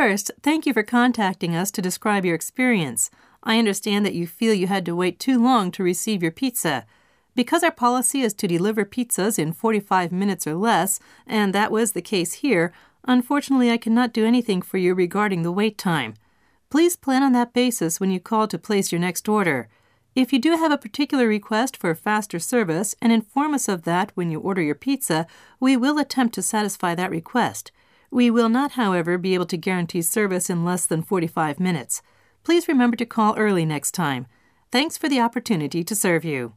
First, thank you for contacting us to describe your experience. I understand that you feel you had to wait too long to receive your pizza. Because our policy is to deliver pizzas in 45 minutes or less, and that was the case here, unfortunately I cannot do anything for you regarding the wait time. Please plan on that basis when you call to place your next order. If you do have a particular request for faster service and inform us of that when you order your pizza, we will attempt to satisfy that request. We will not, however, be able to guarantee service in less than 45 minutes. Please remember to call early next time. Thanks for the opportunity to serve you.